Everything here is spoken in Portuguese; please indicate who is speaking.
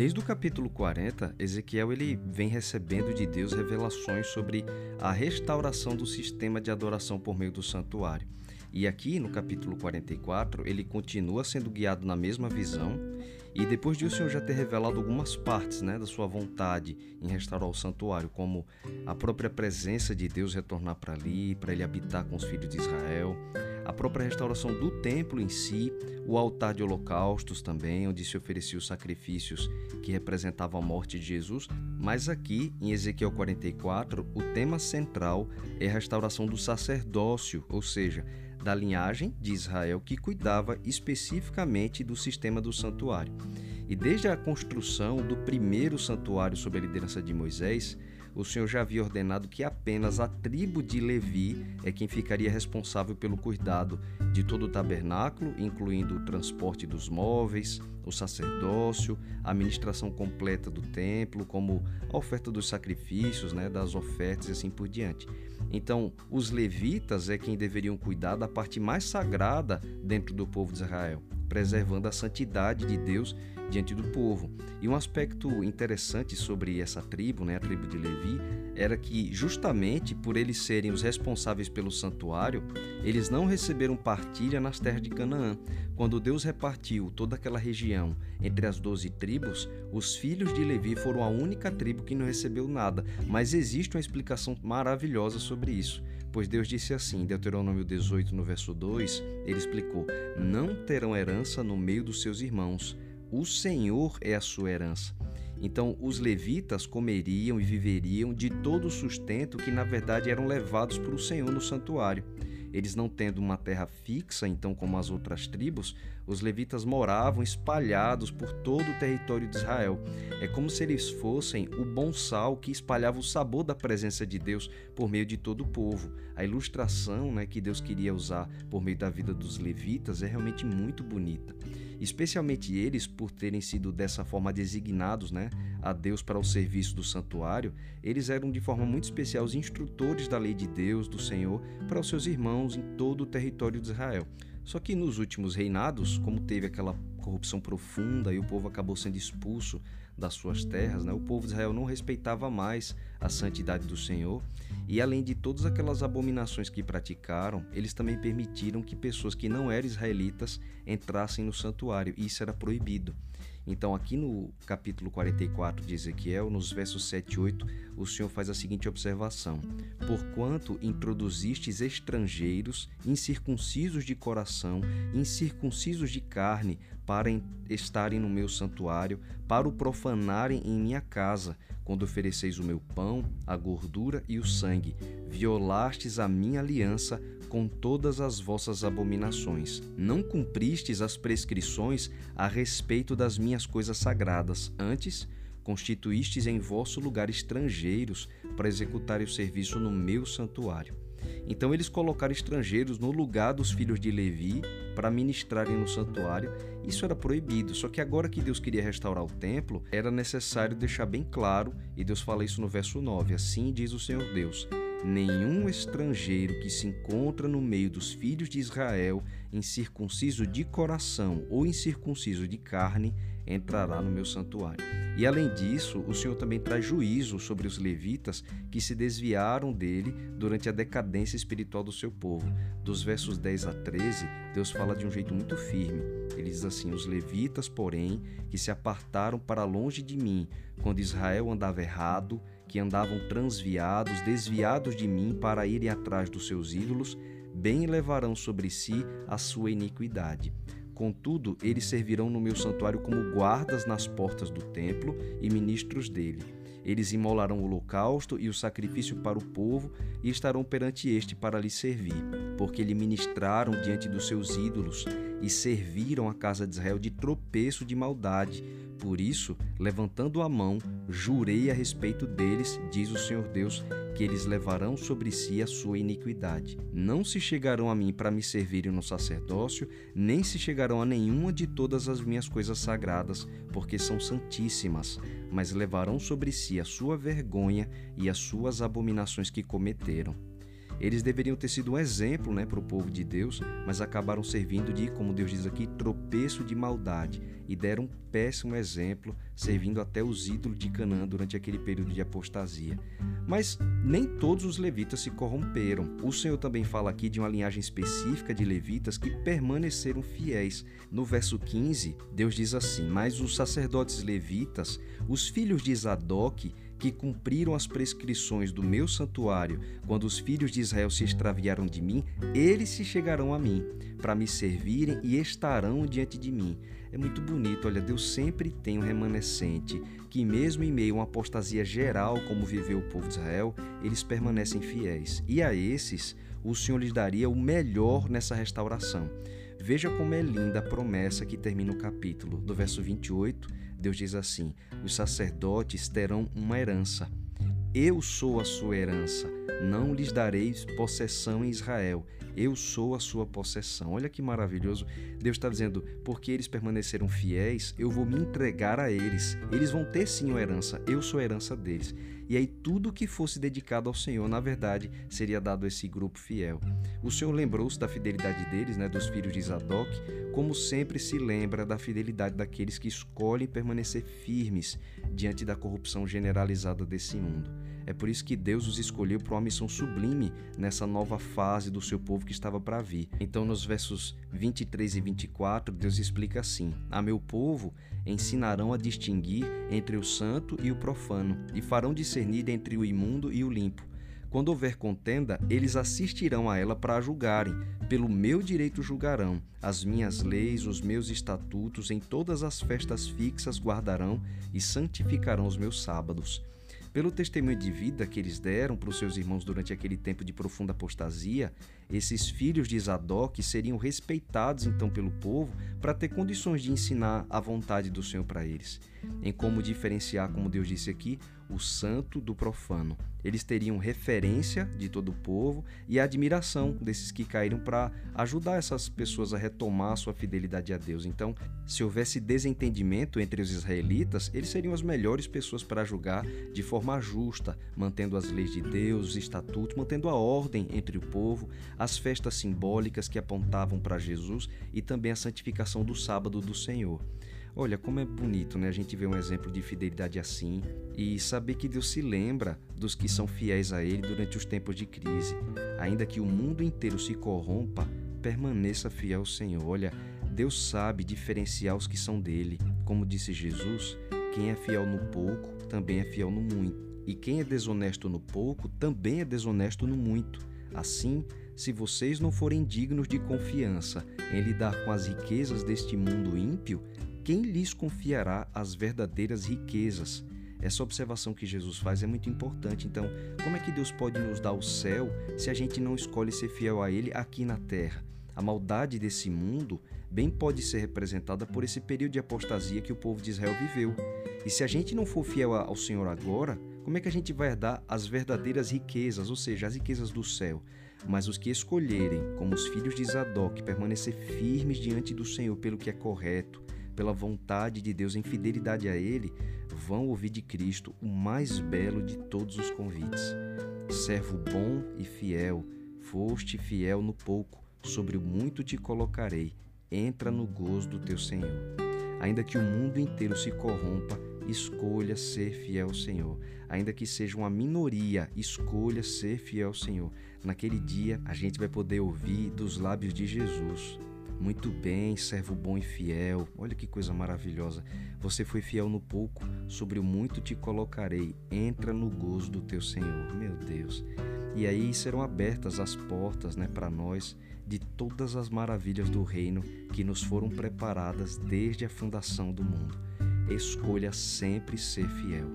Speaker 1: Desde o capítulo 40, Ezequiel ele vem recebendo de Deus revelações sobre a restauração do sistema de adoração por meio do santuário. E aqui no capítulo 44, ele continua sendo guiado na mesma visão, e depois de o Senhor já ter revelado algumas partes né, da sua vontade em restaurar o santuário, como a própria presença de Deus retornar para ali, para ele habitar com os filhos de Israel, a própria restauração do templo em si, o altar de holocaustos também, onde se ofereciam os sacrifícios que representavam a morte de Jesus. Mas aqui, em Ezequiel 44, o tema central é a restauração do sacerdócio, ou seja, da linhagem de Israel que cuidava especificamente do sistema do santuário. E desde a construção do primeiro santuário sob a liderança de Moisés, o Senhor já havia ordenado que apenas a tribo de Levi é quem ficaria responsável pelo cuidado de todo o tabernáculo, incluindo o transporte dos móveis, o sacerdócio, a administração completa do templo, como a oferta dos sacrifícios, né, das ofertas e assim por diante. Então, os levitas é quem deveriam cuidar da parte mais sagrada dentro do povo de Israel, preservando a santidade de Deus diante do povo. E um aspecto interessante sobre essa tribo, né, a tribo de Levi, era que justamente por eles serem os responsáveis pelo santuário, eles não receberam partilha nas terras de Canaã. Quando Deus repartiu toda aquela região entre as doze tribos, os filhos de Levi foram a única tribo que não recebeu nada. Mas existe uma explicação maravilhosa sobre isso. Pois Deus disse assim, Deuteronômio 18, no verso 2, ele explicou: Não terão herança no meio dos seus irmãos o Senhor é a sua herança. Então, os levitas comeriam e viveriam de todo o sustento que, na verdade, eram levados para o Senhor no santuário. Eles não tendo uma terra fixa, então, como as outras tribos, os levitas moravam espalhados por todo o território de Israel. É como se eles fossem o bom sal que espalhava o sabor da presença de Deus por meio de todo o povo. A ilustração né, que Deus queria usar por meio da vida dos levitas é realmente muito bonita especialmente eles por terem sido dessa forma designados né, a Deus para o serviço do santuário, eles eram de forma muito especial os instrutores da lei de Deus, do Senhor, para os seus irmãos em todo o território de Israel. Só que nos últimos reinados, como teve aquela corrupção profunda e o povo acabou sendo expulso das suas terras, né? o povo de Israel não respeitava mais a santidade do Senhor e, além de todas aquelas abominações que praticaram, eles também permitiram que pessoas que não eram israelitas entrassem no santuário e isso era proibido. Então, aqui no capítulo 44 de Ezequiel, nos versos 7 e 8, o Senhor faz a seguinte observação: Porquanto introduzistes estrangeiros, incircuncisos de coração, incircuncisos de carne, para estarem no meu santuário, para o profanarem em minha casa, quando ofereceis o meu pão, a gordura e o sangue, violastes a minha aliança com todas as vossas abominações. Não cumpristes as prescrições a respeito das minhas coisas sagradas, antes constituístes em vosso lugar estrangeiros para executarem o serviço no meu santuário. Então eles colocaram estrangeiros no lugar dos filhos de Levi para ministrarem no santuário. Isso era proibido, só que agora que Deus queria restaurar o templo, era necessário deixar bem claro, e Deus fala isso no verso 9: Assim diz o Senhor Deus: Nenhum estrangeiro que se encontra no meio dos filhos de Israel, incircunciso de coração ou incircunciso de carne, entrará no meu santuário. E além disso, o Senhor também traz juízo sobre os levitas que se desviaram dele durante a decadência espiritual do seu povo. Dos versos 10 a 13, Deus fala de um jeito muito firme. Ele diz assim: Os levitas, porém, que se apartaram para longe de mim, quando Israel andava errado, que andavam transviados, desviados de mim para irem atrás dos seus ídolos, bem levarão sobre si a sua iniquidade. Contudo, eles servirão no meu santuário como guardas nas portas do templo e ministros dele. Eles imolarão o holocausto e o sacrifício para o povo e estarão perante este para lhe servir, porque lhe ministraram diante dos seus ídolos e serviram a casa de Israel de tropeço de maldade. Por isso, levantando a mão, jurei a respeito deles, diz o Senhor Deus, que eles levarão sobre si a sua iniquidade. Não se chegarão a mim para me servirem no sacerdócio, nem se chegarão a nenhuma de todas as minhas coisas sagradas, porque são santíssimas, mas levarão sobre si a sua vergonha e as suas abominações que cometeram. Eles deveriam ter sido um exemplo né, para o povo de Deus, mas acabaram servindo de, como Deus diz aqui, tropeço de maldade e deram um péssimo exemplo, servindo até os ídolos de Canaã durante aquele período de apostasia. Mas nem todos os levitas se corromperam. O Senhor também fala aqui de uma linhagem específica de levitas que permaneceram fiéis. No verso 15, Deus diz assim: Mas os sacerdotes levitas, os filhos de Zadok, que cumpriram as prescrições do meu santuário quando os filhos de Israel se extraviaram de mim, eles se chegarão a mim, para me servirem e estarão diante de mim. É muito bonito, olha, Deus sempre tem um remanescente que, mesmo em meio a uma apostasia geral, como viveu o povo de Israel, eles permanecem fiéis. E a esses, o Senhor lhes daria o melhor nessa restauração. Veja como é linda a promessa que termina o capítulo, do verso 28 Deus diz assim: os sacerdotes terão uma herança. Eu sou a sua herança, não lhes dareis possessão em Israel. Eu sou a sua possessão. Olha que maravilhoso. Deus está dizendo: porque eles permaneceram fiéis, eu vou me entregar a eles. Eles vão ter sim uma herança. Eu sou a herança deles. E aí tudo que fosse dedicado ao Senhor, na verdade, seria dado a esse grupo fiel. O Senhor lembrou-se da fidelidade deles, né, dos filhos de Zadok, como sempre se lembra da fidelidade daqueles que escolhem permanecer firmes diante da corrupção generalizada desse mundo. É por isso que Deus os escolheu para uma missão sublime nessa nova fase do seu povo que estava para vir. Então, nos versos 23 e 24, Deus explica assim: A meu povo ensinarão a distinguir entre o santo e o profano, e farão discernir entre o imundo e o limpo. Quando houver contenda, eles assistirão a ela para julgarem. Pelo meu direito julgarão. As minhas leis, os meus estatutos, em todas as festas fixas guardarão e santificarão os meus sábados. Pelo testemunho de vida que eles deram para os seus irmãos durante aquele tempo de profunda apostasia, esses filhos de Zadok seriam respeitados então pelo povo para ter condições de ensinar a vontade do Senhor para eles. Em como diferenciar, como Deus disse aqui, o santo do profano. Eles teriam referência de todo o povo e admiração desses que caíram para ajudar essas pessoas a retomar sua fidelidade a Deus. Então, se houvesse desentendimento entre os israelitas, eles seriam as melhores pessoas para julgar de forma justa, mantendo as leis de Deus, os estatutos, mantendo a ordem entre o povo, as festas simbólicas que apontavam para Jesus e também a santificação do sábado do Senhor. Olha como é bonito, né? A gente vê um exemplo de fidelidade assim e saber que Deus se lembra dos que são fiéis a Ele durante os tempos de crise. Ainda que o mundo inteiro se corrompa, permaneça fiel ao Senhor. Olha, Deus sabe diferenciar os que são dele. Como disse Jesus, quem é fiel no pouco também é fiel no muito. E quem é desonesto no pouco também é desonesto no muito. Assim, se vocês não forem dignos de confiança em lidar com as riquezas deste mundo ímpio, quem lhes confiará as verdadeiras riquezas? Essa observação que Jesus faz é muito importante. Então, como é que Deus pode nos dar o céu se a gente não escolhe ser fiel a Ele aqui na terra? A maldade desse mundo bem pode ser representada por esse período de apostasia que o povo de Israel viveu. E se a gente não for fiel ao Senhor agora, como é que a gente vai herdar as verdadeiras riquezas, ou seja, as riquezas do céu? Mas os que escolherem, como os filhos de Zadok, permanecer firmes diante do Senhor pelo que é correto, pela vontade de Deus, em fidelidade a Ele, vão ouvir de Cristo o mais belo de todos os convites. Servo bom e fiel, foste fiel no pouco, sobre o muito te colocarei, entra no gozo do teu Senhor. Ainda que o mundo inteiro se corrompa, escolha ser fiel ao Senhor. Ainda que seja uma minoria, escolha ser fiel ao Senhor. Naquele dia, a gente vai poder ouvir dos lábios de Jesus: muito bem, servo bom e fiel. Olha que coisa maravilhosa. Você foi fiel no pouco, sobre o muito te colocarei. Entra no gozo do teu Senhor. Meu Deus. E aí serão abertas as portas, né, para nós de todas as maravilhas do reino que nos foram preparadas desde a fundação do mundo. Escolha sempre ser fiel.